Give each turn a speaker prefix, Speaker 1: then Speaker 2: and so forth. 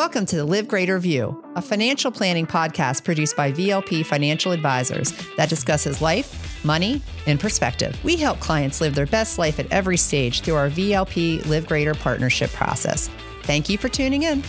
Speaker 1: Welcome to the Live Greater View, a financial planning podcast produced by VLP Financial Advisors that discusses life, money, and perspective. We help clients live their best life at every stage through our VLP Live Greater partnership process. Thank you for tuning in.